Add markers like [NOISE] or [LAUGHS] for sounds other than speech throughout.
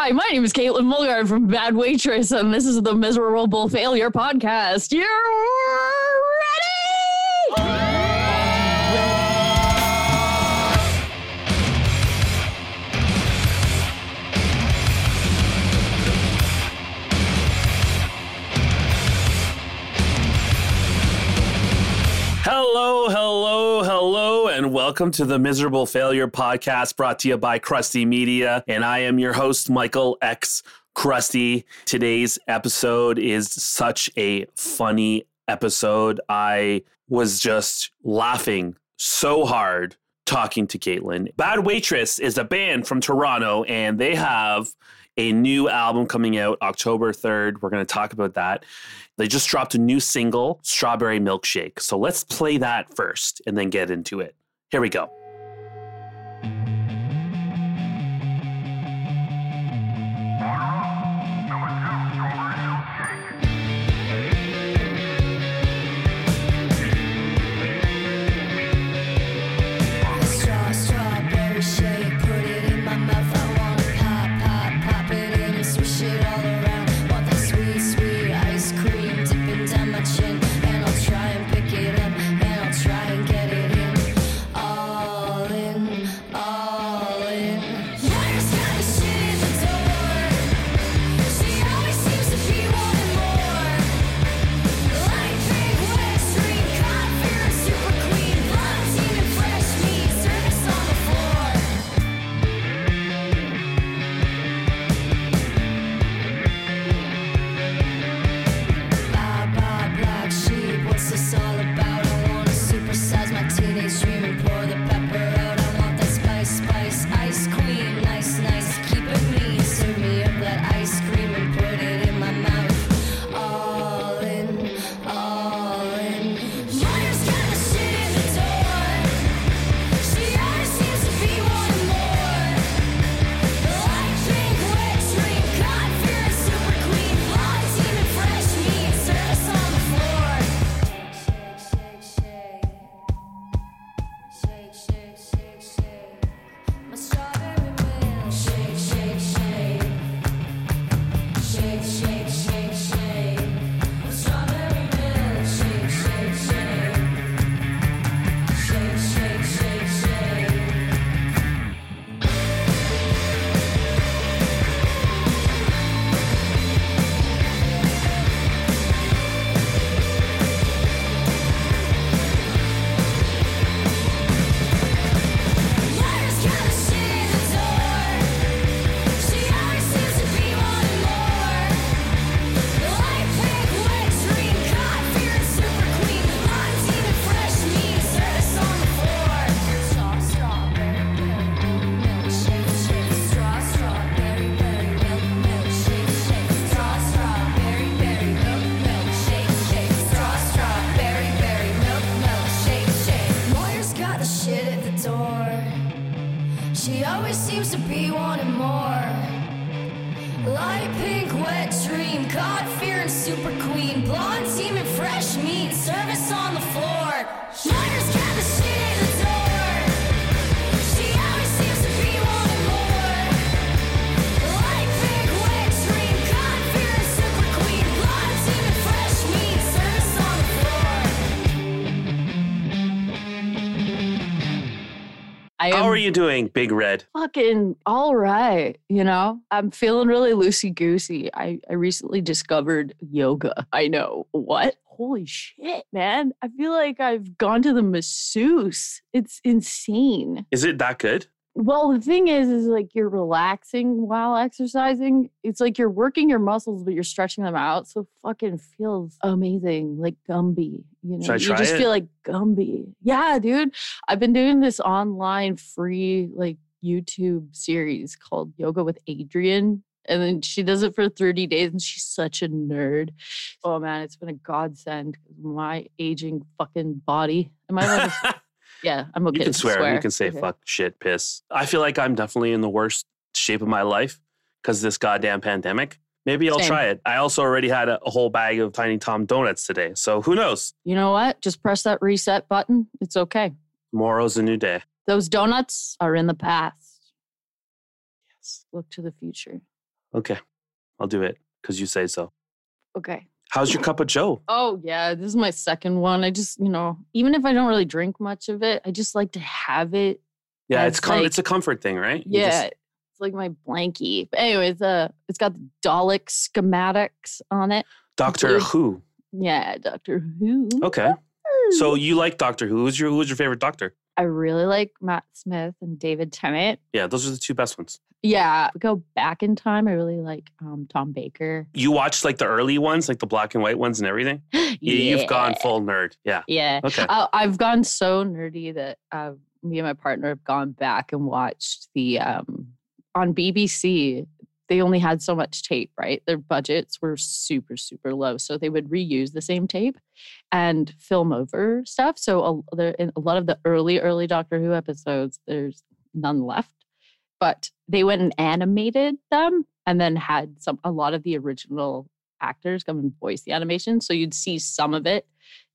Hi, my name is Katelyn Molgard from Bad Waitress, and this is the Miserable Failure Podcast. You ready? Hello, hello, and welcome to the Miserable Failure Podcast brought to you by Crusty Media. And I am your host, Michael X. Crusty. Today's episode is such a funny episode. I was just laughing so hard talking to Katelyn. Bad Waitress is a band from Toronto, and they have a new album coming out October 3rd. We're going to talk about that. They just dropped a new single, Strawberry Milkshake. So let's play that first and then get into it. Here we go. Always seems to be wanting more. Light pink, wet dream, God fearing super queen, blonde and fresh meat, service on the floor. I How am are you doing, Big Red? fucking all right. You know, I'm feeling really loosey goosey. I, I recently discovered yoga. I know what? Holy shit, man. I feel like I've gone to the masseuse. It's insane. Is it that good? Well, the thing is, is like you're relaxing while exercising. It's like you're working your muscles, but you're stretching them out. So fucking feels amazing, like Gumby. You know, you just it? feel like Gumby. Yeah, dude. I've been doing this online free like YouTube series called Yoga with Adriene. And then she does it for 30 days and she's such a nerd. Oh man, it's been a godsend. My aging fucking body. Am I allowed to [LAUGHS] Yeah, I'm okay. you can to swear. You can say Okay. fuck, shit, piss. I feel like I'm definitely in the worst shape of my life because this goddamn pandemic. Maybe I'll Same. try it. I also already had a, a whole bag of Tiny Tom donuts today. So who knows? You know what? Just press that reset button. It's okay. Tomorrow's a new day. Those donuts are in the past. Yes. Look to the future. Okay. I'll do it because you say so. Okay. How's your cup of Joe? Oh yeah, this is my second one. I just, you know, even if I don't really drink much of it, I just like to have it. Yeah, it's com- like- it's a comfort thing, right? You Yeah. just- it's like my blankie. But anyways, uh it's got the Dalek schematics on it. Doctor Dude. Who. Yeah, Doctor Who. Okay. So you like Doctor Who? Who's your Who's your favorite Doctor? I really like Matt Smith and David Tennant. Yeah, those are the two best ones. Yeah, go back in time, I really like um, Tom Baker. You watched like the early ones, like the black and white ones and everything. [GASPS] You, You've gone full nerd. Yeah. Yeah. Okay. Uh, I've gone so nerdy that uh, me and my partner have gone back and watched the um, on BBC. They only had so much tape, right? Their budgets were super, super low, so they would reuse the same tape and film over stuff. So a, in a lot of the early, early Doctor Who episodes, there's none left, but they went and animated them, and then had some a lot of the original actors come and voice the animation. So you'd see some of it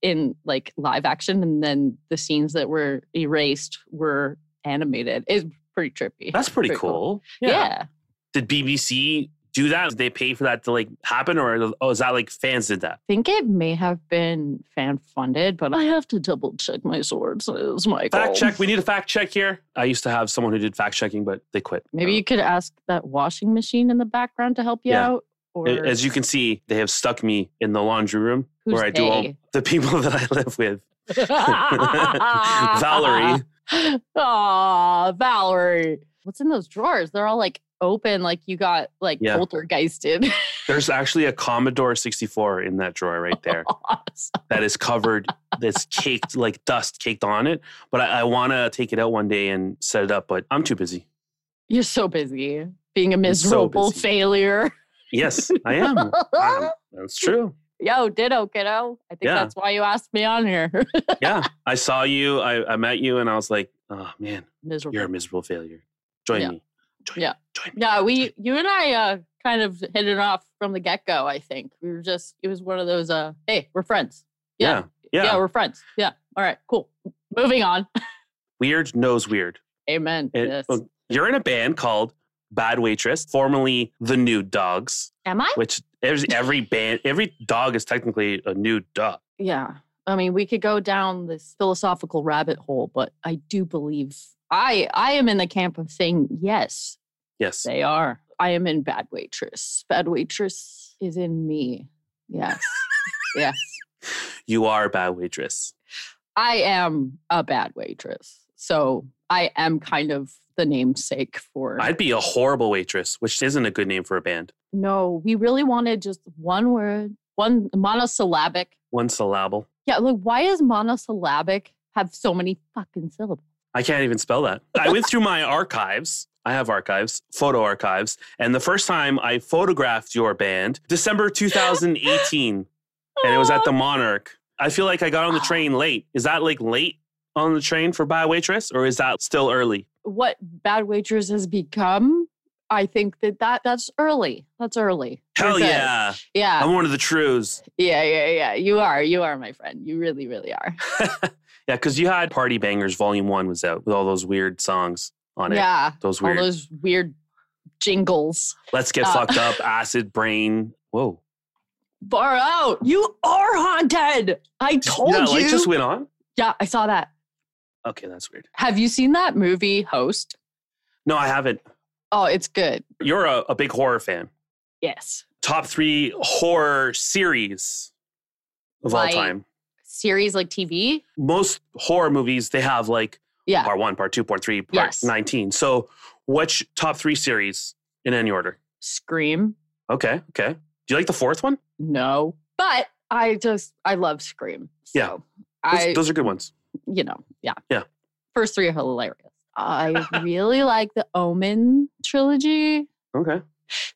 in like live action and then the scenes that were erased were animated it's pretty trippy That's pretty, Pretty cool. yeah. Did BBC do that? Did they pay for that to like happen, or oh, is that like fans did that? i think it may have been fan funded but i have to double check my sources my Fact check. We need a fact check here. I used to have someone who did fact checking, but they quit. maybe Uh, you could ask that washing machine in the background to help you Yeah. out or as you can see, they have stuck me in the laundry room Who's where I do all the people [LAUGHS] that I live with. [LAUGHS] Valerie. [GASPS] Aw, Valerie. What's in those drawers? They're all like open, like you got like Yeah. poltergeisted. There's [LAUGHS] actually a Commodore 64 in that drawer right [LAUGHS] there that is covered, that's caked like dust caked on it. But I, I want to take it out one day and set it up, but I'm too busy. You're so busy being a I'm so miserable busy. failure. Yes, I am. Um, that's [LAUGHS] true. Yo, ditto, kiddo. I think Yeah. that's why you asked me on here. Yeah, [LAUGHS] I saw you. I, I met you, and I was like, "Oh man, miserable. you're a miserable failure. Join Yeah. me. Join Yeah. Me. Join me." Yeah, we, you and I, uh, kind of hit it off from the get go. I think we were just. It was one of those. Uh, hey, we're friends. Yeah, Yeah, yeah. we're friends. Yeah. All right. Cool. Moving on. [LAUGHS] Weird knows weird. Amen. It- yes. You're in a band called Bad Waitress, formerly the Nude Dogs, Am I? which every, every [LAUGHS] band, every dog is technically a nude dog. Yeah. I mean, we could go down this philosophical rabbit hole, but I do believe I I am in the camp of saying yes, Yes. they are. I am in bad waitress. Bad waitress is in me. Yes. [LAUGHS] yes. You are a bad waitress. I am a bad waitress. So I am kind of the namesake for I'd be a horrible waitress, which isn't a good name for a band. No, we really wanted just one word, one monosyllabic. One syllable. Yeah, look, why is monosyllabic have so many fucking syllables? I can't even spell that. I went through my archives. I have archives, photo archives. And the first time I photographed your band, December 2018, and it was at the Monarch. I feel like I got on the train late. Is that like late on the train for Bad Waitress, or is that still early? What bad waitress has become i think that, that that's early. That's early. Hell yeah. yeah. I'm one of the trues. yeah yeah yeah. You are. You are my friend. You really really are. [LAUGHS] Yeah, because you had Party Bangers Volume 1 was out with all those weird songs on it. yeah. Those weird all those weird jingles. Let's get uh, fucked up, acid brain. Whoa. far out. You are haunted. I told yeah, you. light just went on. yeah i saw that Okay, that's weird. have you seen that movie host No, I haven't. oh it's good You're a, a big horror fan. yes Top three horror series of Like- all time. series like tv Most horror movies, they have like yeah part one, part two, part three, part Yes. 19. So, which top three series in any order? scream Okay, okay. Do you like the fourth one? no but i just i love scream Yeah. Those, i those are good ones. You know, yeah. Yeah. First three are hilarious. I [LAUGHS] really like the Omen trilogy. Okay.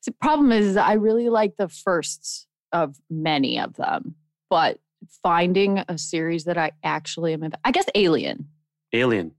The problem is I really like the firsts of many of them, but finding a series that I actually am, I guess Alien. Alien.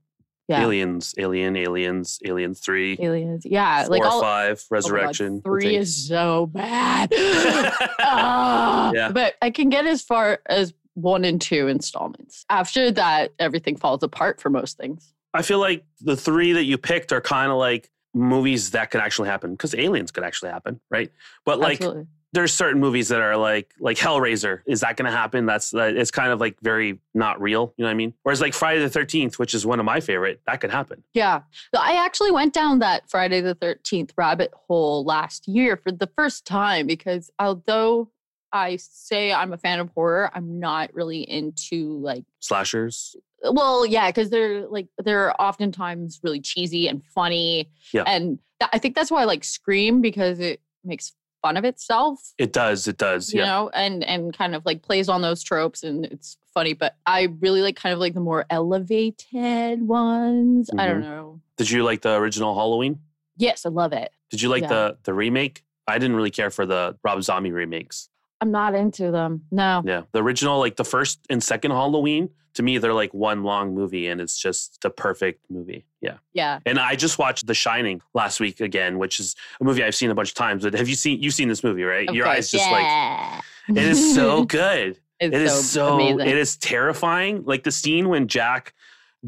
Yeah. Aliens, Alien, Aliens, Aliens 3, Aliens. Yeah. four, like all, 5, oh God, Resurrection. Three is so bad. [LAUGHS] [LAUGHS] Ah, Yeah. But I can get as far as one and two installments. After that, everything falls apart for most things. I feel like the three that you picked are kind of like movies that could actually happen because aliens could actually happen, right? But like Absolutely. there's certain movies that are like like Hellraiser. Is that going to happen? That's uh, it's kind of like very not real. You know what I mean? Whereas like Friday the Thirteenth, which is one of my favorite, that could happen. Yeah. I actually went down that Friday the 13th rabbit hole last year for the first time because although I say I'm a fan of horror, I'm not really into like, Slashers. well, yeah, because they're like, they're oftentimes really cheesy and funny. Yeah. And that, I think that's why I like Scream because it makes fun of itself. It does. It does. You Yeah. know, and and kind of like plays on those tropes and it's funny, but I really like kind of like the more elevated ones. I Mm-hmm. don't know. Did you like the original Halloween? Yes, I love it. Did you like Yeah. the the remake? I didn't really care for the Rob Zombie remakes. I'm not into them. No. Yeah, the original, like the first and second Halloween, to me they're like one long movie, and it's just the perfect movie. Yeah. Yeah. And I just watched The Shining last week again, which is a movie I've seen a bunch of times. But have you seen you've seen this movie, right? Of Your course. eyes just like it is so [LAUGHS] good. it's It is so, so it is terrifying. Like the scene when Jack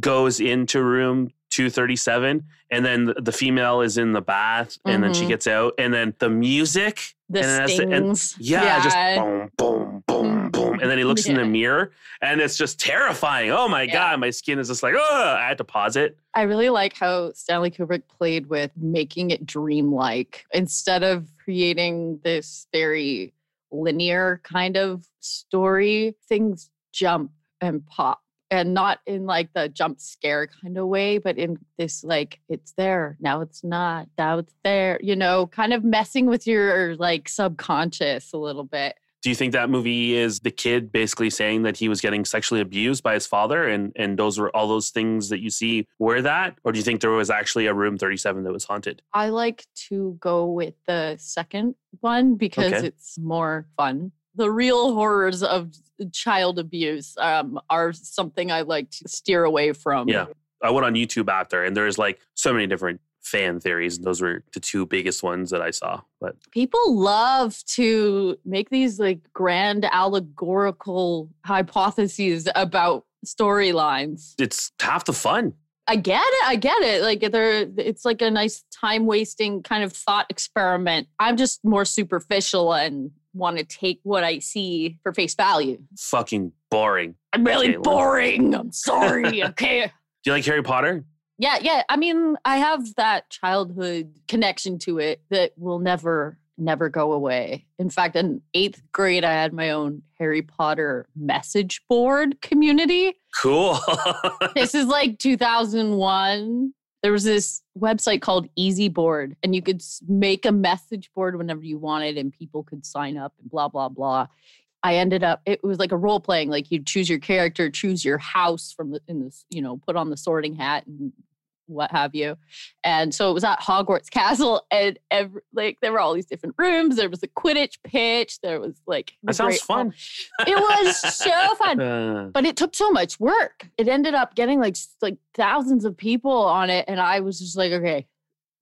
goes into room 237 and then the- the female is in the bath and then she Mhm. gets out and then the music the and that's the- and- stings. yeah, just boom boom boom boom and then he looks in the mirror and it's just terrifying. Oh my Yeah. god, my skin is just like, oh, I had to pause it. I really like how Stanley Kubrick played with making it dreamlike instead of creating this very linear kind of story. Things jump and pop. And not in like the jump scare kind of way, but in this like it's there now it's not now it's there, you know, kind of messing with your like subconscious a little bit. Do you think that movie is the kid basically saying that he was getting sexually abused by his father and and those were all those things that you see were that? Or do you think there was actually a room 37 that was haunted? I like to go with the second one because Okay. it's more fun. The real horrors of child abuse um, are something I like to steer away from. Yeah. I went on YouTube after, and there's like so many different fan theories, and those were the two biggest ones that I saw. But People love to make these like grand allegorical hypotheses about storylines. it's half the fun. I get it. I get it. Like they're it's like a nice time wasting kind of thought experiment. I'm just more superficial and want to take what I see for face value. Fucking boring. I'm really Okay, well- boring. I'm [LAUGHS] sorry. okay. Do you like Harry Potter? Yeah, yeah. I mean, I have that childhood connection to it that will never, never go away. In fact, in eighth grade, I had my own Harry Potter message board community. Cool. this is like 2001. There was this website called EZBoard, and you could make a message board whenever you wanted, and people could sign up and blah, blah, blah. I ended up, it was like a role playing, like you choose your character, choose your house from the, in this, you know, put on the sorting hat and what have you. And so it was at Hogwarts [LAUGHS] Castle, and every, like there were all these different rooms. There was a Quidditch pitch. There was like, that sounds fun. [LAUGHS] It was so fun Uh, [LAUGHS] but it took so much work. It ended up getting like like thousands of people on it, and I was just like, okay,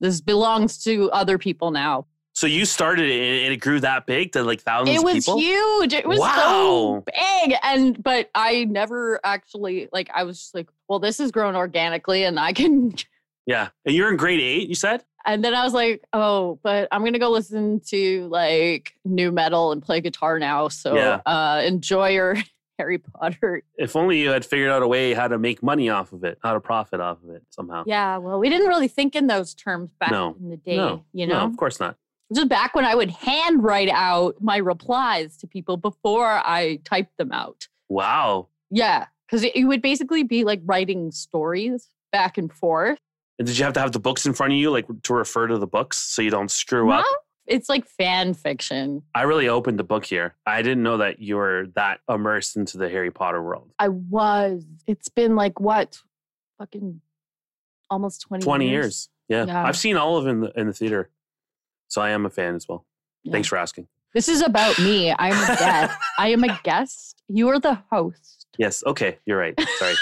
this belongs to other people now. so you started it, and it grew that big to like thousands It was people. huge. It was Wow. so big, and but I never actually like. I was just like, well, this has grown organically, and I can. [LAUGHS] Yeah, and you're in grade eight. You said. And then I was like, oh, but I'm gonna go listen to like new metal and play guitar now. So Yeah. uh, enjoy your [LAUGHS] Harry Potter If only you had figured out a way how to make money off of it, how to profit off of it somehow. Yeah, well, we didn't really think in those terms back No, in the day, no, you no, know? of course not. Just back when I would handwrite out my replies to people before I typed them out. Wow. Yeah, because it, it would basically be like writing stories back and forth. And did you have to have the books in front of you, like to refer to the books so you don't screw up? No, It's like fan fiction. I really opened the book here. I didn't know that you were that immersed into the Harry Potter world. I was. It's been like what? Fucking almost 20, 20 years. Yeah. Yeah. I've seen all of them in the, in the theater. So I am a fan as well. Yeah. Thanks for asking. This is about me. I'm a guest. [LAUGHS] I am a guest. You are the host. [LAUGHS] Yes. Okay. You're right. Sorry.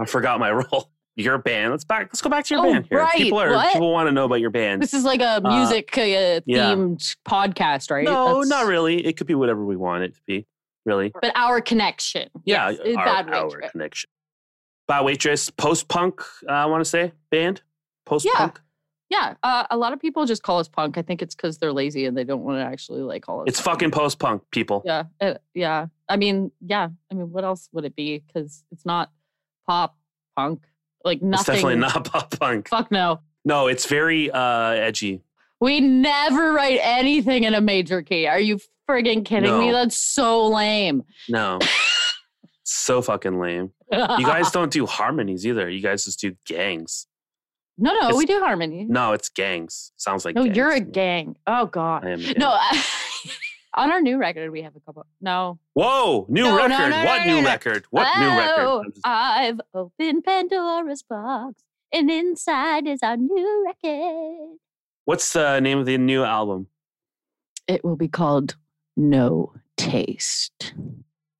I forgot my [LAUGHS] role. Your band. Let's back. Let's go back to your Oh, band here. right. People are What? people want to know about your band. This is like a Uh, music uh, yeah. themed podcast, right? No, That's- not really. It could be whatever we want it to be. Really. But our connection. Yeah, Yes, our, Bad our connection. Bad Waitress, post punk, uh, I want to say band, post punk. Yeah, uh, a lot of people just call us punk. I think it's because they're lazy and they don't want to actually like call us. It's punk. fucking post punk, people. Yeah, it, yeah. I mean, yeah. I mean, what else would it be? Because it's not pop punk. Like It's nothing. definitely not [LAUGHS] pop punk. Fuck no. No, it's very uh, edgy. We never write anything in a major key. Are you friggin' kidding me? That's so lame. No. [LAUGHS] so fucking lame. You [LAUGHS] guys don't do harmonies either. You guys just do gangs. No, no, it's- we do harmony. No, it's gangs. Sounds like No, gangs you're a gang. Oh God. I am gang. No. Uh, I- [LAUGHS] on our new record, we have a couple. No. Whoa, new No, record. no, what no, new no, no. record? What new record? Oh, just- I've opened Pandora's box, and inside is our new record. What's the name of the new album? It will be called No Taste.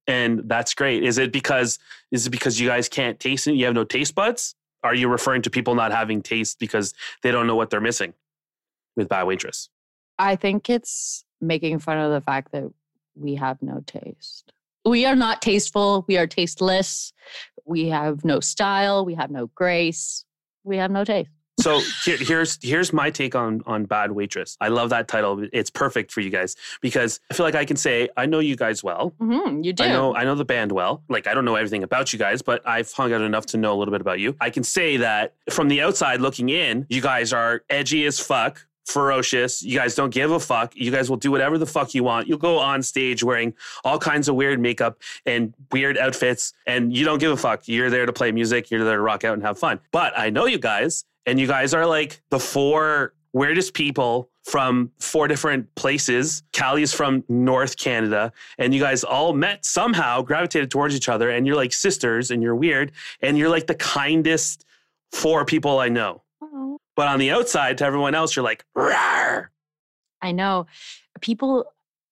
And that's great. Is it because is it because you guys can't taste it? You have no taste buds? Are you referring to people not having taste because they don't know what they're missing with Bad Waitress? I think it's making fun of the fact that we have no taste. We are not tasteful. We are tasteless. We have no style. We have no grace. We have no taste. So here, here's here's my take on on Bad Waitress. I love that title. It's perfect for you guys because I feel like I can say I know you guys well. Mhm, you do. I know I know the band well. Like I don't know everything about you guys, but I've hung out enough to know a little bit about you. I can say that from the outside looking in, you guys are edgy as fuck, ferocious. You guys don't give a fuck. You guys will do whatever the fuck you want. You'll go on stage wearing all kinds of weird makeup and weird outfits and you don't give a fuck. You're there to play music, you're there to rock out and have fun. But I know you guys and you guys are like the four weirdest people from four different places. Callie's from North Canada, and you guys all met somehow, gravitated towards each other, and you're like sisters, and you're weird, and you're like the kindest four people I know. Oh, But on the outside, to everyone else, you're like, Rawr! I know. People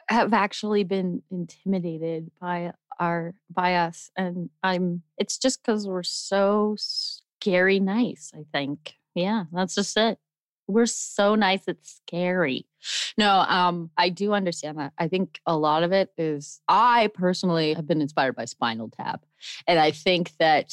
have actually been intimidated by our by us and I'm it's just cuz we're so scary nice, I think. Yeah, that's just it. We're so nice it's scary. No, um I do understand that. I think a lot of it is I personally have been inspired by Spinal Tap. And I think that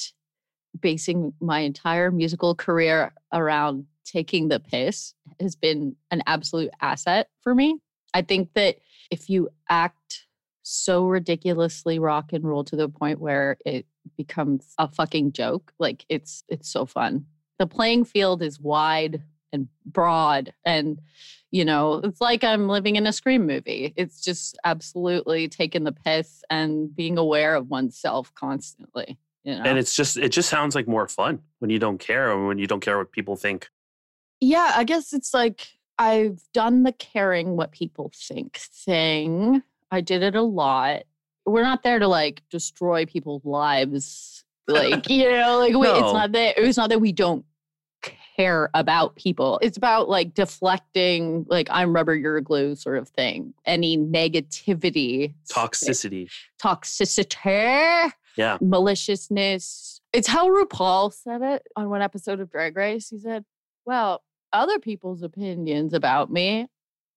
basing my entire musical career around taking the piss has been an absolute asset for me. I think that if you act so ridiculously rock and roll to the point where it becomes a fucking joke, like it's it's so fun. The playing field is wide and broad and you know, it's like I'm living in a scream movie. It's just absolutely taking the piss and being aware of oneself constantly. You know? and it's just it just sounds like more fun when you don't care or when you don't care what people think. Yeah, I guess it's like I've done the caring what people think thing. I did it a lot. We're not there to like destroy people's lives. Like, [LAUGHS] you know, like we, No. it's not that it's not that we don't care about people. It's about like deflecting like I'm rubber, you're glue sort of thing. Any negativity, Toxicity. toxicity, Yeah. maliciousness. It's how RuPaul said it on one episode of Drag Race. He said, Well, other people's opinions about me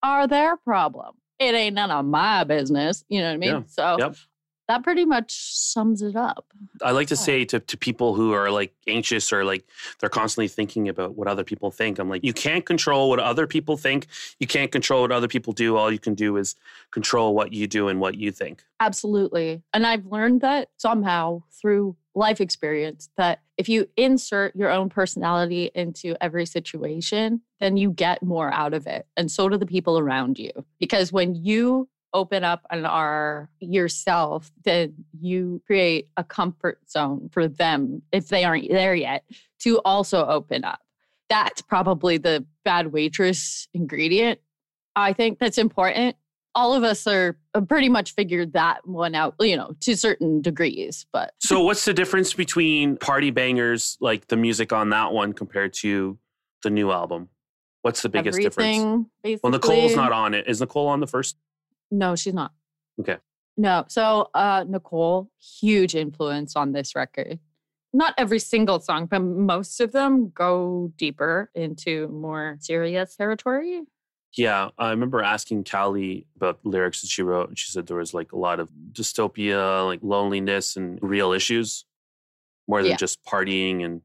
are their problem. It ain't none of my business. You know what I mean? Yeah. So Yep. That pretty much sums it up. I like to say to, to people who are like anxious or like they're constantly thinking about what other people think. I'm like, you can't control what other people think. You can't control what other people do. All you can do is control what you do and what you think. Absolutely. And I've learned that somehow through life experience that if you insert your own personality into every situation, then you get more out of it. And so do the people around you. Because when you open up and are yourself, then you create a comfort zone for them, if they aren't there yet, to also open up. That's probably the bad waitress ingredient. I think that's important all of us are uh, pretty much figured that one out, you know, to certain degrees. But So, what's the difference between Party Bangers, like the music on that one, compared to the new album? What's the biggest difference? everything, basically. Well, Nicole's not on it. Is Nicole on the first? No, she's not. Okay. No. So uh Nicole, huge influence on this record. Not every single song, but most of them go deeper into more serious territory. Yeah, I remember asking Callie about lyrics that she wrote, and she said there was like a lot of dystopia, like loneliness, and real issues, more than Yeah. just partying and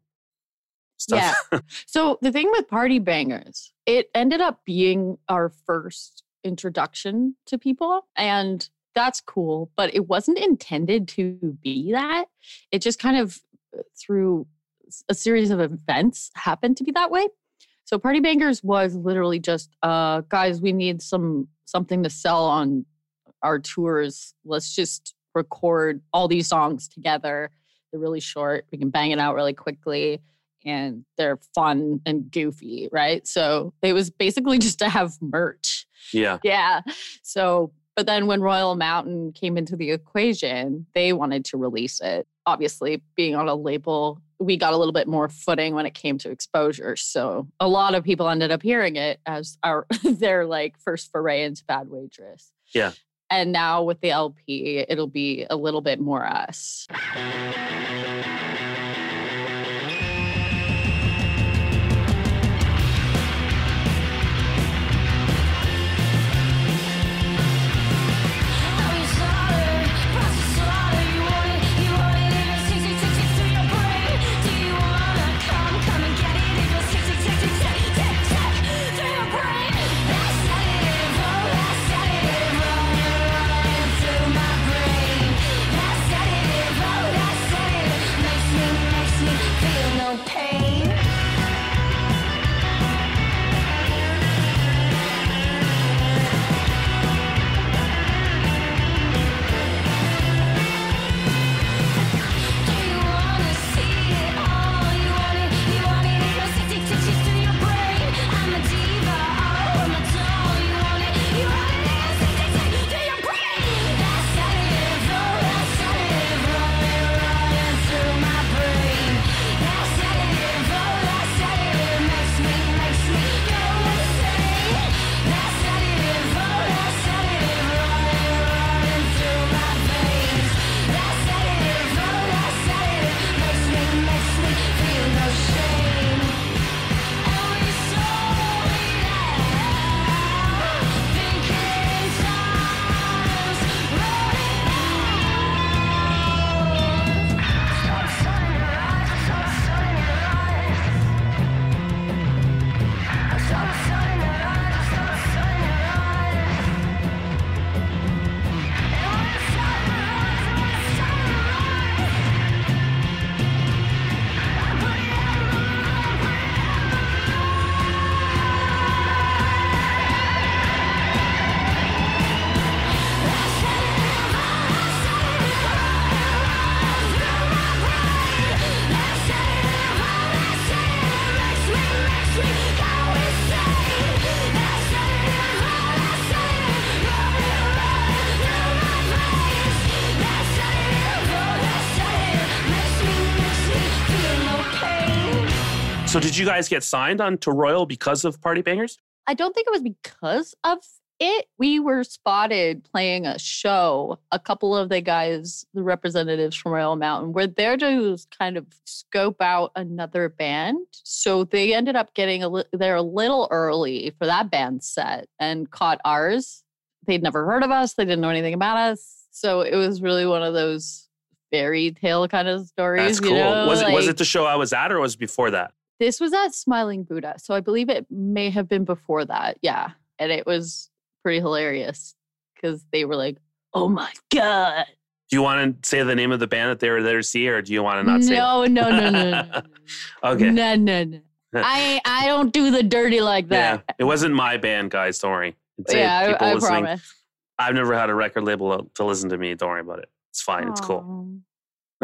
stuff. Yeah. [LAUGHS] So the thing with Party Bangers, it ended up being our first introduction to people. And that's cool, but it wasn't intended to be that. It just kind of uh, through a series of events happened to be that way. So Party Bangers was literally just uh guys, we need some something to sell on our tours. Let's just record all these songs together. They're really short. We can bang it out really quickly and they're fun and goofy, right? So it was basically [LAUGHS] just to have merch. Yeah. Yeah. So, but then when Royal Mountain came into the equation, they wanted to release it. Obviously, being on a label, we got a little bit more footing when it came to exposure. So a lot of people ended up hearing it as our [LAUGHS] their like first foray into Bad Waitress. Yeah. And now with the LP, it'll be a little bit more us. Pain. So did you guys get signed on to Royal because of Party Bangers? I don't think it was because of it. We were spotted playing a show. A couple of the guys, the representatives from Royal Mountain, were there to kind of scope out another band. So they ended up getting a li- there a little early for that band set and caught ours. They'd never heard of us. They didn't know anything about us. So it was really one of those fairy tale kind of stories. That's cool. You know? was it was it the show I was at or was it before that? This was at Smiling Buddha. So I believe it may have been before that. Yeah. And it was pretty hilarious because they were like, oh my God. Do you want to say the name of the band that they were there to see, or do you want to not say? no, no, no, no, no, no. [LAUGHS] Okay. No, no, no. I [LAUGHS] I don't do the dirty like that. Yeah, it wasn't my band, guys. Don't worry. It's, Yeah, people I, I promise. I've never had a record label to listen to me. Don't worry about it. It's fine. It's cool.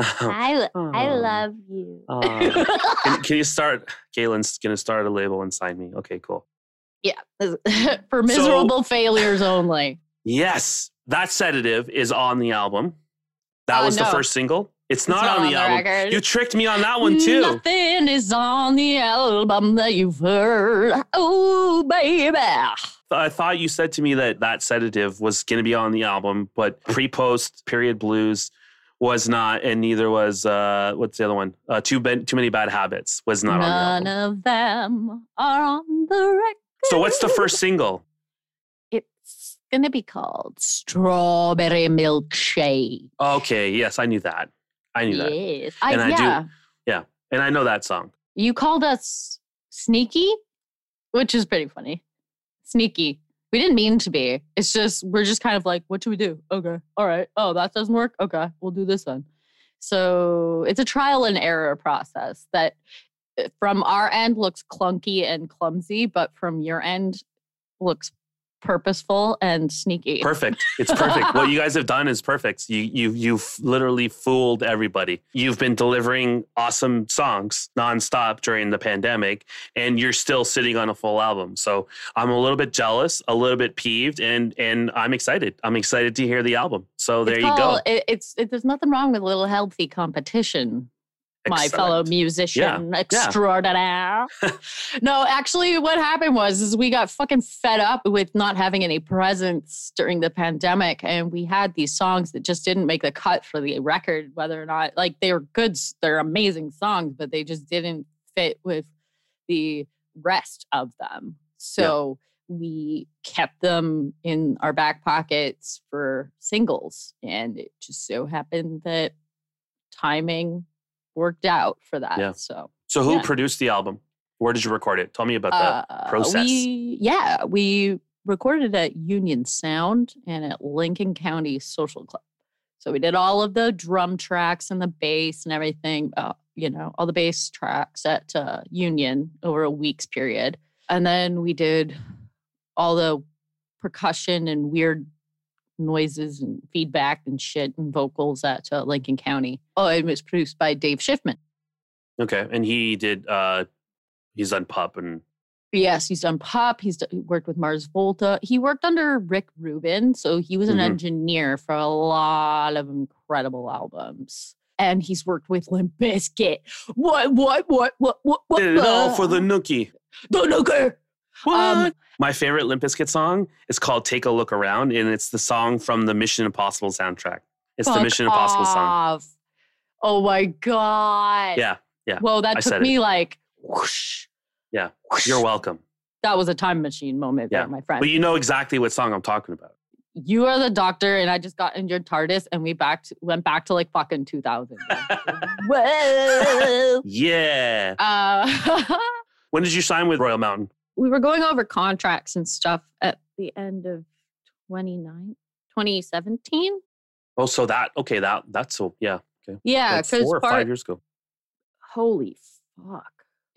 [LAUGHS] I, I love you. Aw. can, [LAUGHS] can you start? Galen's gonna start a label and sign me. Okay, cool. yeah. [LAUGHS] For miserable failures only. Yes, that sedative is on the album. That Uh, was the first single. It's It's not, on the, album. record. You tricked me on that one too. Nothing is on the album that you've heard. Oh, baby. I thought you said to me that that sedative was going to be on the album, but pre-post period blues was not, and neither was uh, what's the other one? Uh, too ben- too many bad habits was not on None the of them are on the record. So what's the first single? It's to be called Strawberry Milkshake. Okay, yes, I knew that. I knew that, Yes. I, And I do- yeah. and I know that song. You called us sneaky, which is pretty funny. Sneaky. We didn't mean to be. It's just we're just kind of like, what should we do? Okay. All right. Oh, that doesn't work. Okay. We'll do this then. So it's a trial and error process that uh, from our end looks clunky and clumsy, but from your end looks purposeful and sneaky. Perfect. [LAUGHS] It's perfect. what you guys have done is perfect. You you you've literally fooled everybody. You've been delivering awesome songs nonstop during the pandemic, and you're still sitting on a full album. So I'm a little bit jealous, a little bit peeved, and and I'm excited. I'm excited to hear the album. So there It's you go. called- It, it's it, there's nothing wrong with a little healthy competition. My fellow musician extraordinaire. [LAUGHS] no, actually, what happened was is we got fucking fed up with not having any presence during the pandemic, and we had these songs that just didn't make the cut for the record. Whether or not like they were good, they're amazing songs, but they just didn't fit with the rest of them. So we kept them in our back pockets for singles, and it just so happened that timing worked out for that. Yeah. So So who Yeah. produced the album? Where did you record it? Tell me about the uh, process. We, yeah, we recorded at Union Sound and at Lincoln County Social Club. So we did all of the drum tracks and the bass and everything, uh, you know, all the bass tracks at uh, Union over a week's period. And then we did all the percussion and weird noises and feedback and shit and vocals at uh, Lincoln County. Oh, it was produced by Dave Schiffman. okay, and he did. uh He's done Pup and Yes, he's done pop. He's worked with Mars Volta. He worked under Rick Rubin, so he was an Mhm. engineer for a lot of incredible albums. And he's worked with Limp Bizkit. What? What? What? What? What? what did it all for the Nookie. the Nooker. Um, My favorite Limp Bizkit song is called "Take a Look Around," and it's the song from the Mission Impossible soundtrack. It's the Mission Impossible song. Oh my god. Yeah, yeah, Whoa, that I took said it. me like whoosh. Yeah, whoosh. you're welcome. That was a time machine moment Yeah, there, my friend. But you know exactly what song I'm talking about. you are the doctor and I just got in your TARDIS and we back to, went back to like fucking 2000. [LAUGHS] Whoa. Yeah. Uh, [LAUGHS] When did you sign with Royal Mountain? We were going over contracts and stuff at the end of 29, 2017. Oh, so that okay. That that's so yeah. Okay. Yeah, Like four or five years ago. holy fuck.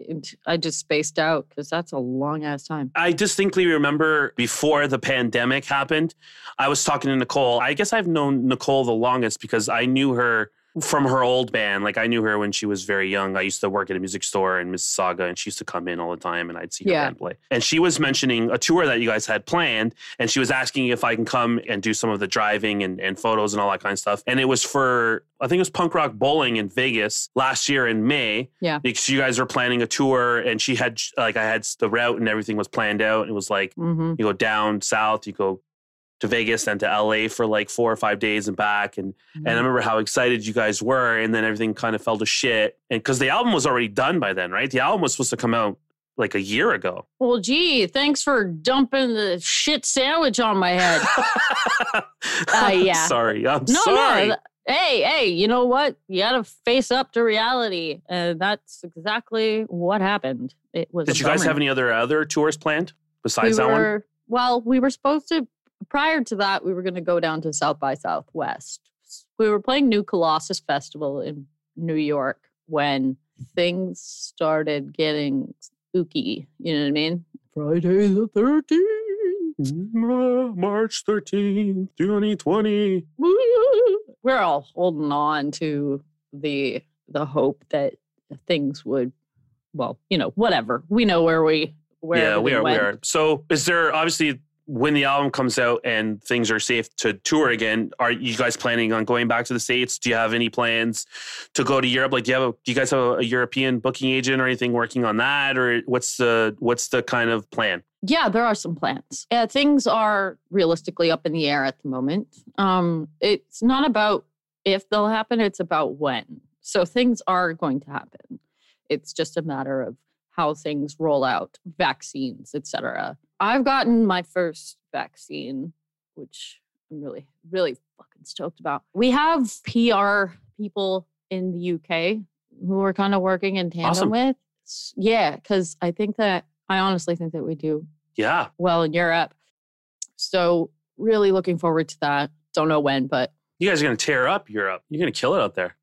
And I just spaced out because that's a long ass time. I distinctly remember before the pandemic happened, I was talking to Nicole. I guess I've known Nicole the longest because I knew her from her old band. Like I knew her when she was very young. I used to work at a music store in Mississauga and she used to come in all the time and I'd see her Yeah. band play. And she was mentioning a tour that you guys had planned and she was asking if I can come and do some of the driving and, and photos and all that kind of stuff. And it was for, I think it was Punk Rock Bowling in Vegas last year in May. Yeah. Because you guys were planning a tour and she had, like, I had the route and everything was planned out. It was like, Mm-hmm. you go down south, you go to Vegas, then to LA for like four or five days and back. And Mm-hmm. and I remember how excited you guys were, and then everything kind of fell to shit. And because the album was already done by then, right? The album was supposed to come out like a year ago. Well, gee, thanks for dumping the shit sandwich on my head. Uh, [LAUGHS] yeah. Sorry. I'm No, sorry. no. Hey, hey, you know what? You got to face up to reality. And that's exactly what happened. It was. Did you guys have any other other tours planned besides we that one? Well, we were supposed to, prior to that, we were going to go down to South by Southwest. We were playing New Colossus Festival in New York when things started getting spooky. You know what I mean? Friday the 13th. March 13th, 2020. We're all holding on to the the hope that things would, well, you know, whatever. We know where we where yeah, we everything are. We are. So, is there obviously when the album comes out and things are safe to tour again? Are you guys planning on going back to the states? Do you have any plans to go to Europe? Like, do you have a, do you guys have a, European booking agent or anything working on that, or what's the what's the kind of plan? Yeah, there are some plans. Yeah, things are realistically up in the air at the moment. Um, it's not about if they'll happen; it's about when. So things are going to happen. It's just a matter of how things roll out, vaccines, etc. I've gotten my first vaccine, which I'm really, really fucking stoked about. We have PR people in the UK who we're kind of working in tandem Awesome. with. Yeah, because I think that I honestly think that we do Yeah. well in Europe. So really looking forward to that. Don't know when, but You guys are going to tear up Europe. You're going to kill it out there.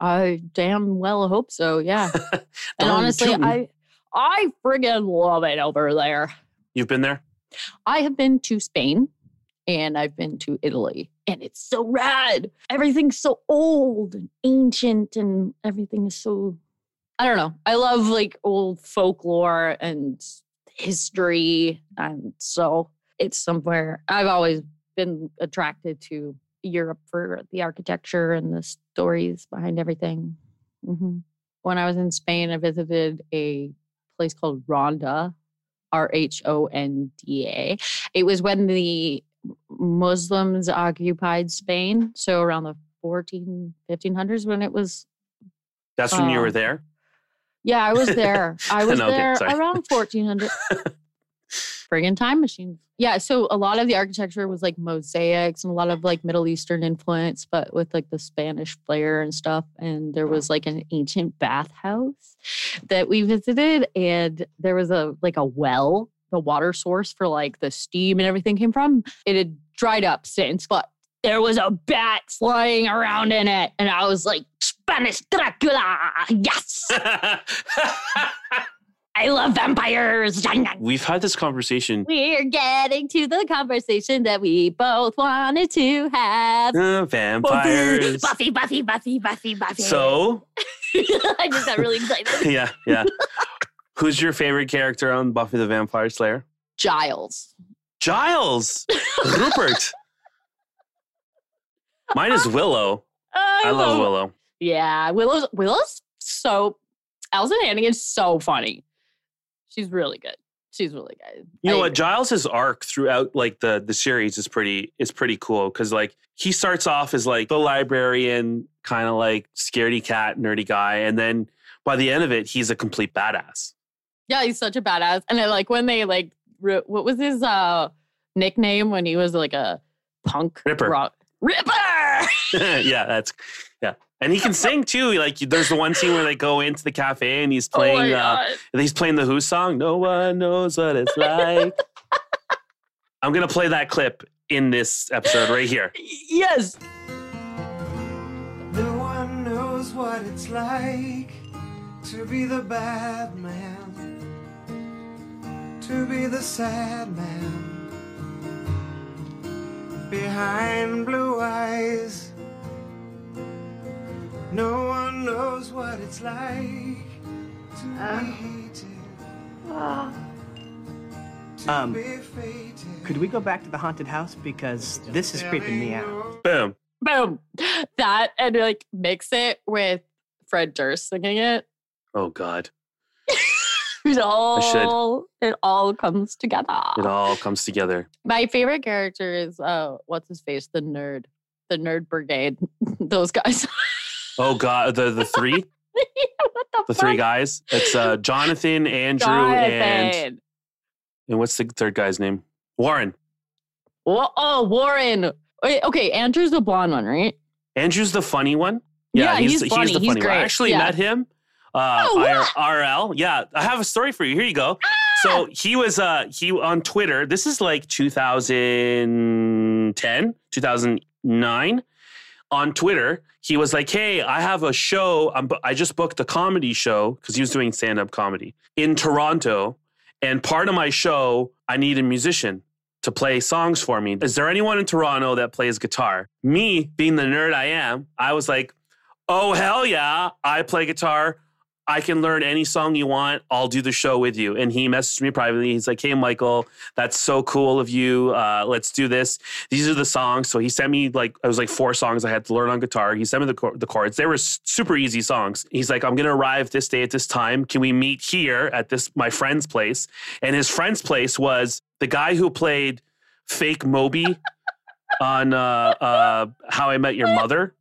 I damn well hope so. Yeah. [LAUGHS] and honestly, I I friggin' love it over there. You've been there? I have been to Spain and I've been to Italy, and it's so rad. Everything's so old and ancient, and everything is so. I don't know. I love like old folklore and history. And so it's somewhere I've always been attracted to Europe for the architecture and the stories behind everything. hmm When I was in Spain, I visited a place called Ronda, R H O N D A. It was when the Muslims occupied Spain. So around the 14, 1500s when it was That's when you were Um, there? yeah, I was there. [LAUGHS] I was No, okay, there sorry. around 1400. [LAUGHS] Friggin' time machines. Yeah, so a lot of the architecture was like mosaics and a lot of like Middle Eastern influence, but with like the Spanish flair and stuff. And there was like an ancient bathhouse that we visited, and there was a like a well, the water source for like the steam and everything came from. It had dried up since, but there was a bat flying around in it, and I was like, Spanish Dracula, yes. [LAUGHS] I love vampires. We've had this conversation. We're getting to the conversation that we both wanted to have. Uh, [LAUGHS] vampires. Buffy, Buffy, Buffy, Buffy, Buffy. So, [LAUGHS] I just got really excited. [LAUGHS] yeah, yeah. Who's your favorite character on Buffy the Vampire Slayer? Giles. Giles. Rupert. Mine is Willow. I love Willow. Yeah, Willow's Willow's so Alyson Hannigan's so funny. She's really good. She's really good. You know what? Giles's arc throughout like the the series is pretty is pretty cool because like he starts off as like the librarian, kind of like scaredy cat, nerdy guy, and then by the end of it, he's a complete badass. Yeah, he's such a badass. And I like when they like ri- what was his uh nickname when he was like a punk Ripper. rock Ripper. [LAUGHS] yeah, that's and he can sing too. Like there's the one scene where they go into the cafe and he's [LAUGHS] oh playing uh, god. he's playing the Who song. No one knows what it's like. [LAUGHS] I'm gonna play that clip in this episode right here. [LAUGHS] Yes. No one knows what it's like to be the bad man, to be the sad man. Behind blue eyes, no one knows what it's like to be hated, to Um, be fated. Could we go back to the haunted house because this is creeping me out? Boom. Boom. That and like mix it with Fred Durst singing it. Oh God. [LAUGHS] It all it all comes together. It all comes together. My favorite character is uh what's his face? The nerd. The nerd brigade. [LAUGHS] Those guys. [LAUGHS] Oh God, the the three, [LAUGHS] what the, the three guys. It's uh, Jonathan, Andrew, and Jonathan. and what's the third guy's name? Warren. Wa- Oh, Warren. Okay, Andrew's the blonde one, right? Andrew's the funny one. Yeah, he's funny. the He's funny one. I actually Yeah. met him. Uh, Oh, IR? RL. Yeah, I have a story for you. Here you go. So he was uh he on Twitter. This is like 2010, 2009. On Twitter, he was like, "Hey, I have a show. I'm, I just booked a comedy show because he was doing stand-up comedy in Toronto, and part of my show, I need a musician to play songs for me. Is there anyone in Toronto that plays guitar? Me, being the nerd I am, I was like, oh, hell yeah, I play guitar. I can learn any song you want. I'll do the show with you. And he messaged me privately. He's like, hey, Michael, that's so cool of you. Uh, let's do this. These are the songs. So he sent me like, it was like four songs I had to learn on guitar. He sent me the, the chords. They were super easy songs. He's like, I'm going to arrive this day at this time. Can we meet here at this, my friend's place? And his friend's place was the guy who played fake Moby [LAUGHS] on uh, uh, How I Met Your Mother.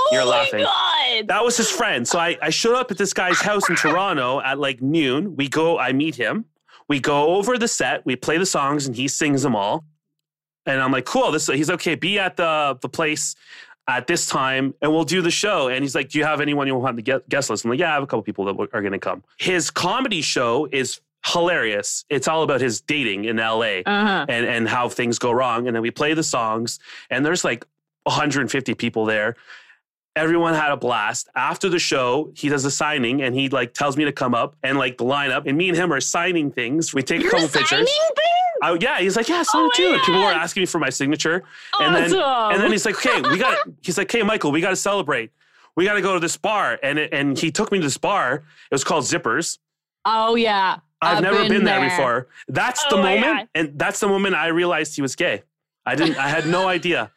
Oh You're my laughing. God. That was his friend. So I, I showed up at this guy's house in Toronto at like noon. We go, I meet him. We go over the set. We play the songs and he sings them all. And I'm like, cool. This he's okay. Be at the the place at this time and we'll do the show. And he's like, Do you have anyone you want on the guest list? I'm like, Yeah, I have a couple people that are going to come. His comedy show is hilarious. It's all about his dating in LA Uh-huh. and, and how things go wrong. And then we play the songs, and there's like 150 people there. Everyone had a blast. After the show, he does a signing and he like tells me to come up and like the lineup. And me and him are signing things. We take You're a couple signing pictures. Oh yeah, he's like, yeah, sign Oh it too. And people were asking me for my signature. And then Awesome. and then he's like, okay, we got. [LAUGHS] He's like, hey, Michael, we got to celebrate. We got to go to this bar. And it, and he took me to this bar. It was called Zippers. oh yeah. I've, never been, there. there before. That's the Oh my moment, God. and that's the moment I realized he was gay. I didn't. I had no idea.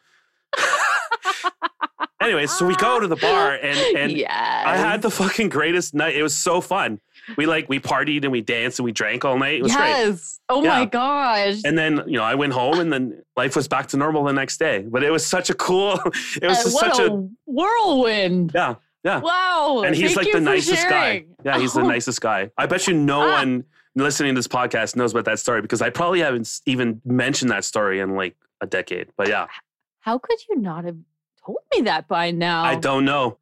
[LAUGHS] anyway, so we go to the bar, [LAUGHS] and and yes. I had the fucking greatest night. It was so fun. We like we partied and we danced and we drank all night. It was great. Oh Yeah. my gosh. And then you know I went home, and then life was back to normal the next day. But it was such a cool. [LAUGHS] It was Uh, such a, a whirlwind. yeah. Yeah. Wow. and he's Thank like the nicest guy. Yeah, he's the Oh, nicest guy. I bet you no Ah. one listening to this podcast knows about that story because I probably haven't even mentioned that story in like a decade. But yeah, How could you not have told me that by now? I don't know.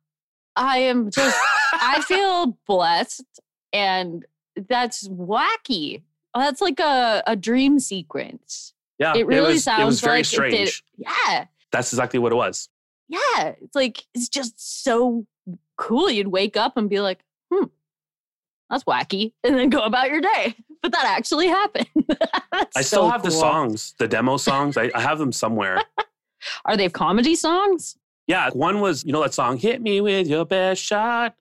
I am just I [LAUGHS] feel blessed and that's wacky. That's like a, a dream sequence. Yeah, It really was, sounds it was very like it did- strange. Yeah. That's exactly what it was. Yeah. It's like it's just so cool. You'd wake up and be like, hmm, that's wacky. And then go about your day. [LAUGHS] But that actually happened. [LAUGHS] I still so have the songs, the demo songs. I, I have them somewhere. Are they comedy songs? yeah, one was you know that song "Hit Me with Your Best Shot."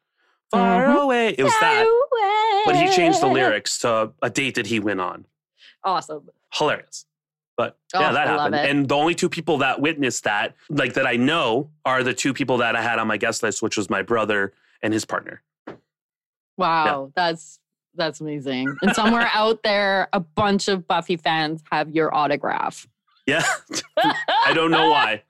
Far Mhm. away. It was that, but he changed the lyrics to a date that he went on. Awesome. hilarious. But Oh, yeah, that I happened. And the only two people that witnessed that, like that I know, are the two people that I had on my guest list, which was my brother and his partner. Wow, that's that's amazing. And somewhere out there, a bunch of Buffy fans have your autograph. Yeah, [LAUGHS] I don't know why.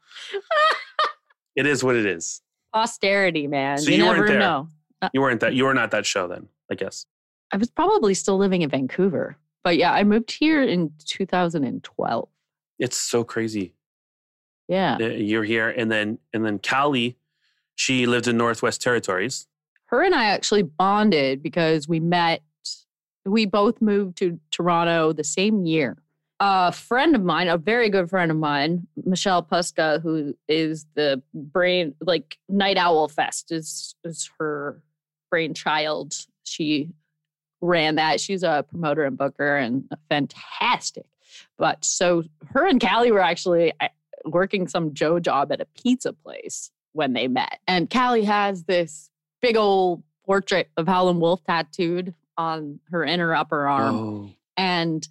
It is what it is. Posterity, man. So you, you weren't never there. know. You weren't that. You were not that show then. I guess. I was probably still living in Vancouver, but yeah, I moved here in 2012. It's so crazy. Yeah, Uh, You're here, and then and then Callie, she lived in Northwest Territories. her and I actually bonded because we met. We both moved to Toronto the same year. A friend of mine, a very good friend of mine, Michelle Puska, who is the brain like Night Owl Fest is is her brainchild. She ran that. She's a promoter and booker and fantastic. But so her and Callie were actually uh, working some Joe job at a pizza place when they met. And Callie has this big old portrait of Howlin' Wolf tattooed on her inner upper arm. Oh, And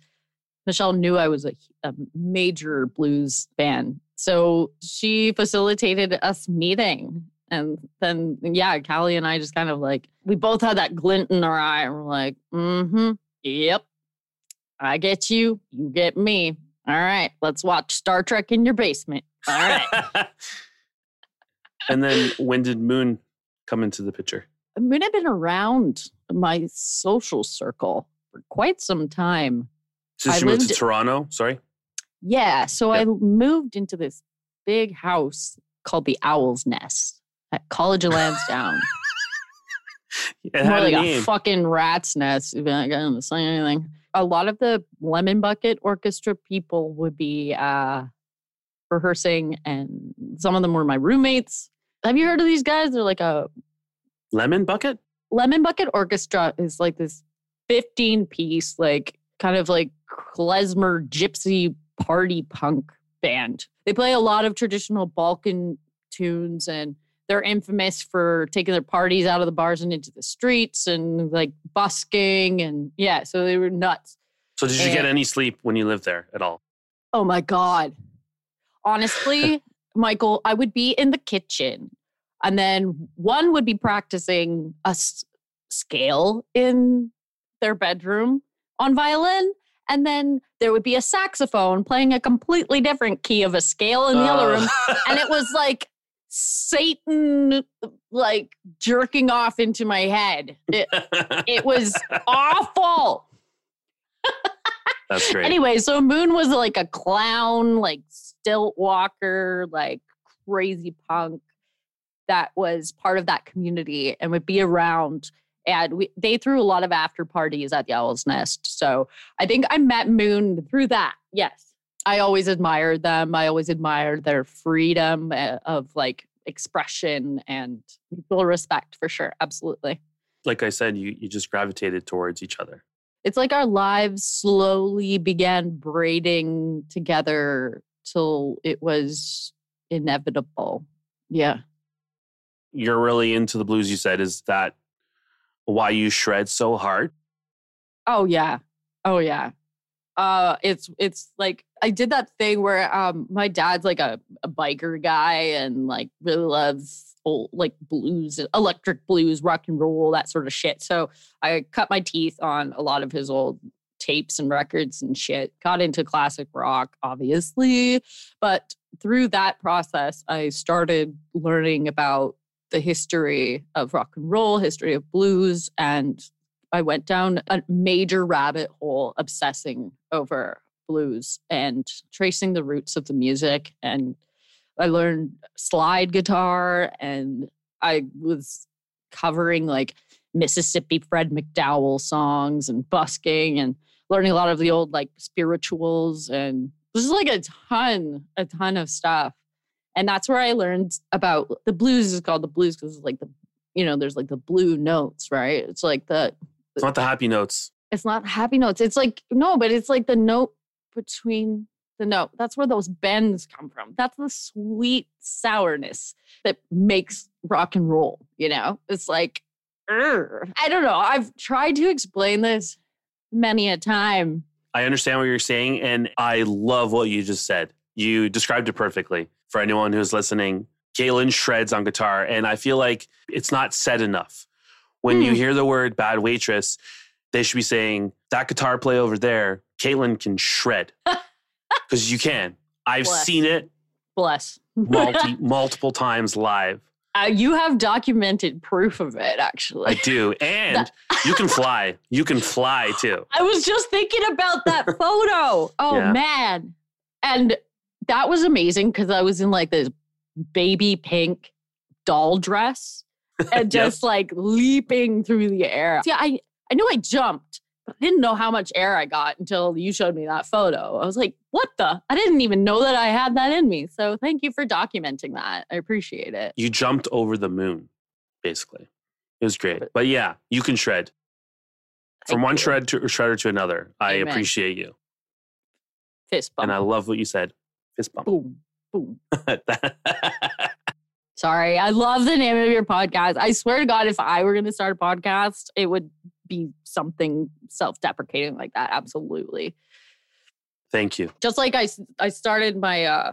Michelle knew I was a, a major blues fan. So she facilitated us meeting. And then, yeah, Callie and I just kind of like, we both had that glint in our eye. And we're like, mm hmm, yep, I get you, you get me. All right, let's watch Star Trek in your basement. All right. [LAUGHS] and then when did Moon come into the picture? Moon had been around my social circle for quite some time. Since I you moved to Toronto, sorry. Yeah. So I moved into this big house called the Owl's Nest at College of Lansdowne. [LAUGHS] It More like a a, fucking rat's nest. If I gotta say anything. A lot of the Lemon Bucket Orchestra people would be uh, rehearsing, and some of them were my roommates. Have you heard of these guys? They're like a Lemon bucket. Lemon Bucket Orchestra is like this 15 piece, like kind of like klezmer gypsy party punk band. They play a lot of traditional Balkan tunes and they're infamous for taking their parties out of the bars and into the streets and like busking and yeah, so they were nuts. So did you get any sleep when you lived there at all? Oh my God. Honestly, [LAUGHS] Michael, I would be in the kitchen and then one would be practicing a s- scale in their bedroom on violin. And then there would be a saxophone playing a completely different key of a scale in the other uh. room. And it was like Satan, like jerking off into my head. It, it was [LAUGHS] awful. That's great. Anyway, so Moon was like a clown, like stilt walker, like crazy punk that was part of that community and would be around. And we, they threw a lot of after parties at the Owl's Nest. So I think I met Moon through that. Yes. I always admired them. I always admired their freedom uh, of like expression and mutual respect for sure. Absolutely. Like I said, you you just gravitated towards each other. It's like our lives slowly began braiding together till it was inevitable. Yeah. You're really into the blues. You said is that why you shred so hard? Oh yeah. Oh yeah. Uh it's it's like I did that thing where um my dad's like a, a biker guy and like really loves old like blues, electric blues, rock and roll, that sort of shit. So I cut my teeth on a lot of his old tapes and records and shit. Got into classic rock, obviously. But through that process, I started learning about the history of rock and roll, history of blues, and I went down a major rabbit hole obsessing over blues and tracing the roots of the music. And I learned slide guitar and I was covering like Mississippi Fred McDowell songs and busking and learning a lot of the old like spirituals and this is like a ton, a ton of stuff. And that's where I learned about the blues is called the blues because it's like the, you know, there's like the blue notes, right? It's like the, It's not the happy notes. it's not happy notes. It's like, no, but it's like the note between the note. That's where those bends come from. That's the sweet sourness that makes rock and roll, you know? It's like, "Urgh." I don't know. I've tried to explain this many a time. I understand what you're saying, and I love what you just said. You described it perfectly. For anyone who's listening, Katelyn shreds on guitar, and I feel like it's not said enough. When you Hmm. hear the word bad waitress, they should be saying, That guitar play over there, Katelyn can shred. [LAUGHS] Because you can. I've Bless. seen it Bless. multi, [LAUGHS] multiple times live. Uh, you have documented proof of it, actually. I do. [LAUGHS] And you can fly. You can fly too. I was just thinking about that photo. Oh Yeah. man. And that was amazing because I was in like this baby pink doll dress [LAUGHS] and just like leaping through the air. Yeah, I, I knew I jumped, but I didn't know how much air I got until you showed me that photo. I was like, what the? I didn't even know that I had that in me. So thank you for documenting that. I appreciate it. You jumped over the moon, basically. It was great. But yeah, you can shred. From Thank one you. shred to shredder to another. I appreciate you. Fist bump. And I love what you said. Fist bump. boom, boom. [LAUGHS] [LAUGHS] Sorry, I love the name of your podcast. I swear to God, if I were going to start a podcast, it would be something self-deprecating like that. Absolutely. Thank you. Just like I, I started my uh,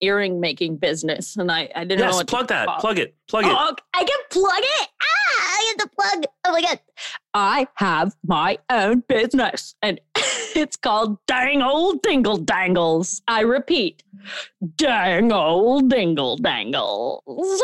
earring making business, and I, I didn't know what plug that. call- Plug it. Plug it. Oh, I can plug it. Ah, I get the plug. Oh my god! I have my own business, and it's called Dang Old Dingle Dangles. I repeat, Dang Old Dingle Dangles.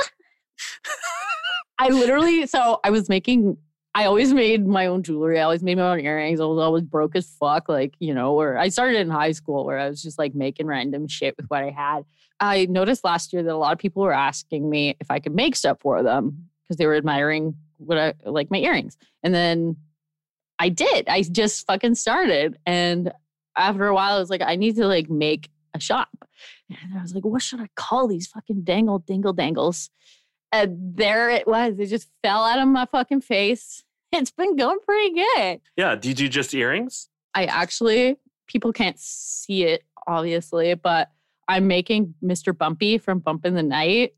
[LAUGHS] I literally, so I was making. I always made my own jewelry. I always made my own earrings. I was always broke as fuck, like you know. Or I started in high school where I was just like making random shit with what I had. I noticed last year that a lot of people were asking me if I could make stuff for them because they were admiring what I like my earrings. And then I did. I just fucking started. And after a while, I was like, I need to like make a shop. And I was like, what should I call these fucking dangle dingle dangles? And there it was. It just fell out of my fucking face. [LAUGHS] It's been going pretty good. Yeah. Did you just earrings? I actually, people can't see it, obviously, but I'm making Mr. Bumpy from Bump in the Night.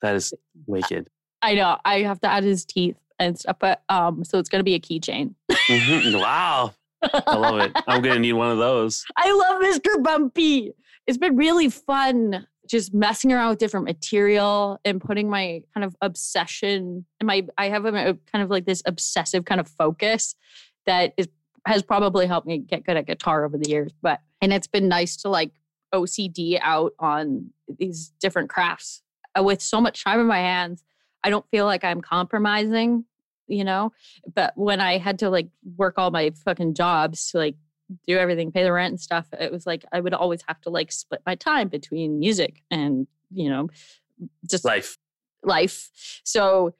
That is wicked. I know I have to add his teeth and stuff, but um, so it's gonna be a keychain. [LAUGHS] Mhm. Wow. I love it. I'm going to need one of those. [LAUGHS] I love Mr. Bumpy. It's been really fun just messing around with different material and putting my kind of obsession and my I have a, a kind of like this obsessive kind of focus that is has probably helped me get good at guitar over the years. But and it's been nice to like OCD out on these different crafts Uh, with so much time in my hands. I don't feel like I'm compromising, you know. But when I had to like work all my fucking jobs to like do everything, pay the rent and stuff, it was like I would always have to like split my time between music and you know, just Life. life. So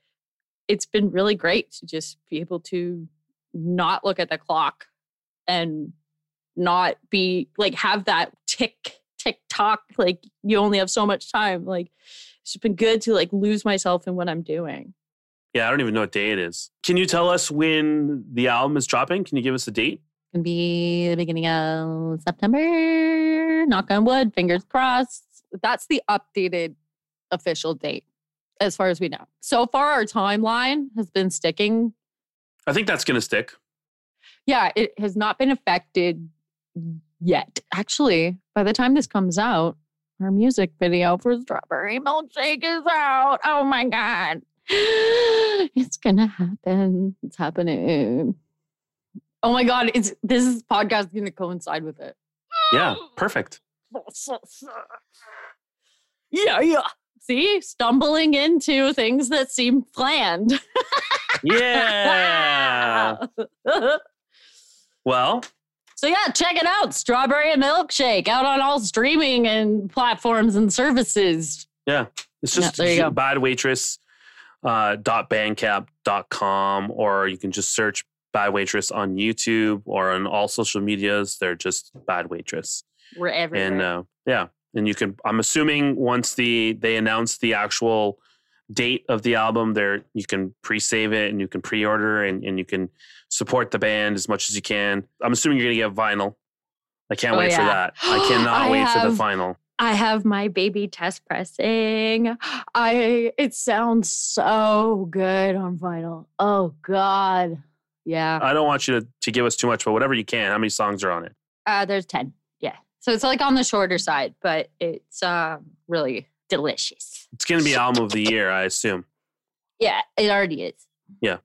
it's been really great to just be able to not look at the clock and not be like have that tick tick tock like you only have so much time like it's just been good to like lose myself in what i'm doing Yeah, I don't even know what day it is. Can you tell us when the album is dropping? Can you give us a date? gonna be the beginning of september knock on wood fingers crossed that's the updated official date as far as we know so far our timeline has been sticking I think that's going to stick. yeah, it has not been affected yet. Actually, by the time this comes out, our music video for Strawberry Milkshake is out. Oh my God. [GASPS] It's gonna happen. It's happening. Oh my God, it's this podcast is gonna coincide with it. Yeah, perfect. [GASPS] Yeah, yeah. See, stumbling into things that seem planned. [LAUGHS] Yeah. well, So yeah, check it out. Strawberry and Milkshake out on all streaming and platforms and services. Yeah. It's just go. bad waitress uh, dot bandcamp dot com or you can just search bad waitress on youtube or on all social medias. They're just bad waitress. We're everywhere. and uh, yeah and you can i'm assuming once the they announce the actual date of the album there you can pre-save it and you can pre-order and, and you can support the band as much as you can. I'm assuming you're gonna get vinyl. I can't Oh, wait for that. I [GASPS] cannot I wait for the have- final I have my baby test pressing. I it sounds so good on vinyl. Oh God. Yeah. i don't want you to, to give us too much but whatever you can how many songs are on it Uh there's 10. Yeah. So it's like on the shorter side, but it's um really delicious. it's gonna be album of the year i assume Yeah, it already is. Yeah.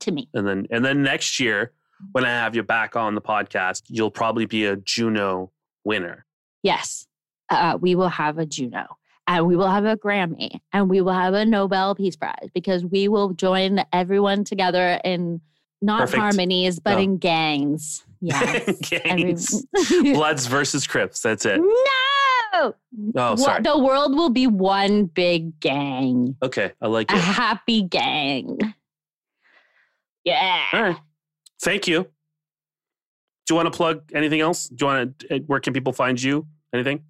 To me. and then and then next year when i have you back on the podcast you'll probably be a juno winner Yes. Uh, we will have a Juno and we will have a Grammy and we will have a Nobel Peace Prize because we will join everyone together in not Perfect. harmonies, but No. in gangs. [LAUGHS] Yes. Gangs. [LAUGHS] bloods versus crips that's it no. oh sorry The world will be one big gang, okay i like a it happy gang. Yeah. all right thank you do you want to plug anything else do you want to where can people find you anything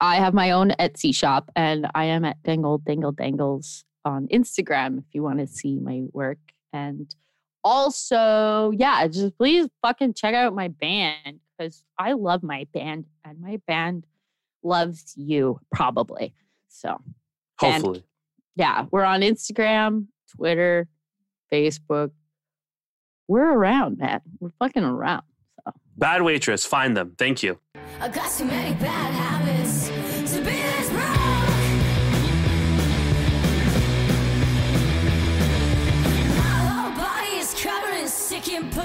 I have my own Etsy shop and I am at Dangle Dangle Dangles on Instagram if you want to see my work. And also, yeah, just please fucking check out my band because I love my band and my band loves you probably. So, And- hopefully yeah, we're on Instagram, Twitter, Facebook. We're around, man. We're fucking around. bad waitress find them thank you and poke.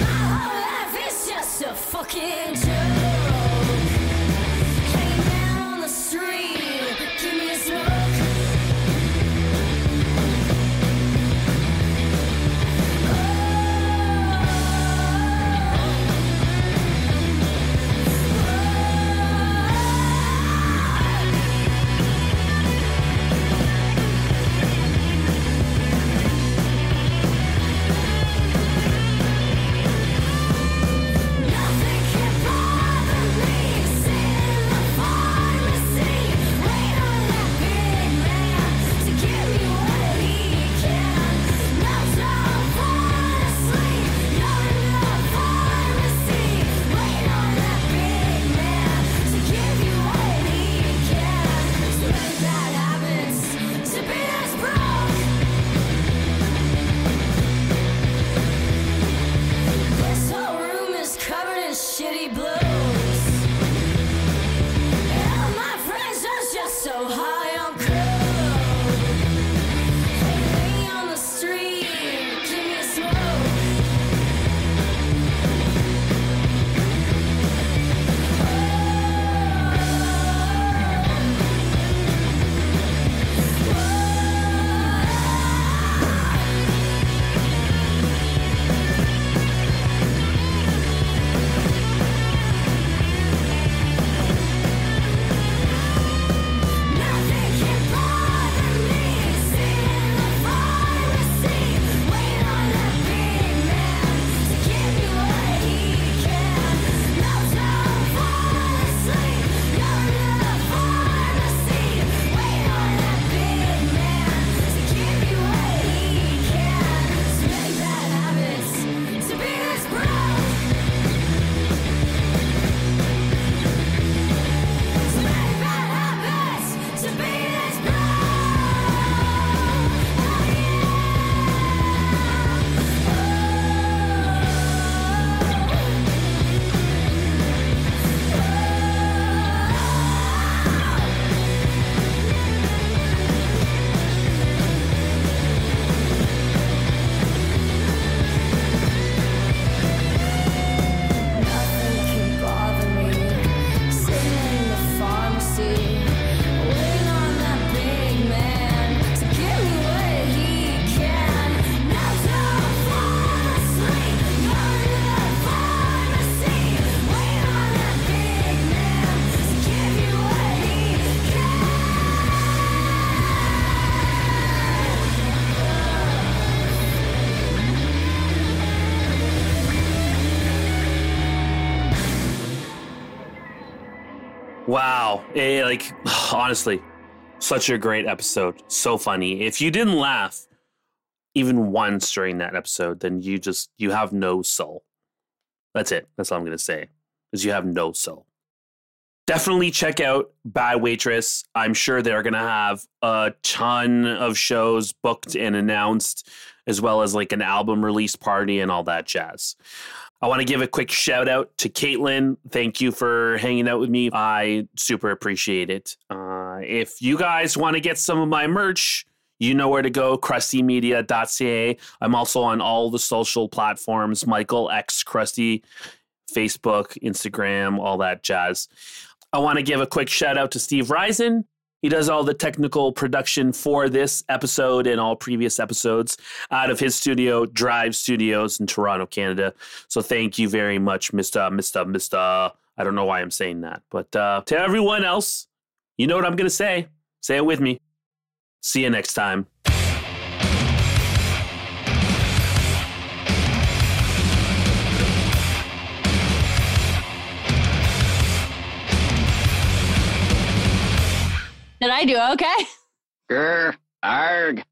My whole life is just a fucking joke. Wow. Eh, like, [SIGHS] honestly, such a great episode. So funny. If you didn't laugh even once during that episode, then you just, you have no soul. That's it. That's all I'm going to say. Is you have no soul. Definitely check out Bad Waitress. I'm sure they're going to have a ton of shows booked and announced, as well as like an album release party and all that jazz. I want to give a quick shout out to Katelyn. Thank you for hanging out with me. I super appreciate it. Uh, if you guys want to get some of my merch, you know where to go crustymedia.ca. I'm also on all the social platforms Michael X Crusty, Facebook, Instagram, all that jazz. I want to give a quick shout out to Steve Rizun. He does all the technical production for this episode and all previous episodes out of his studio, Drive Studios in Toronto, Canada. So thank you very much, Mr. Mr. Mr. I don't know why I'm saying that, but uh, to everyone else, you know what I'm going to say. Say it with me. See you next time. Did I do okay? Grr, arg.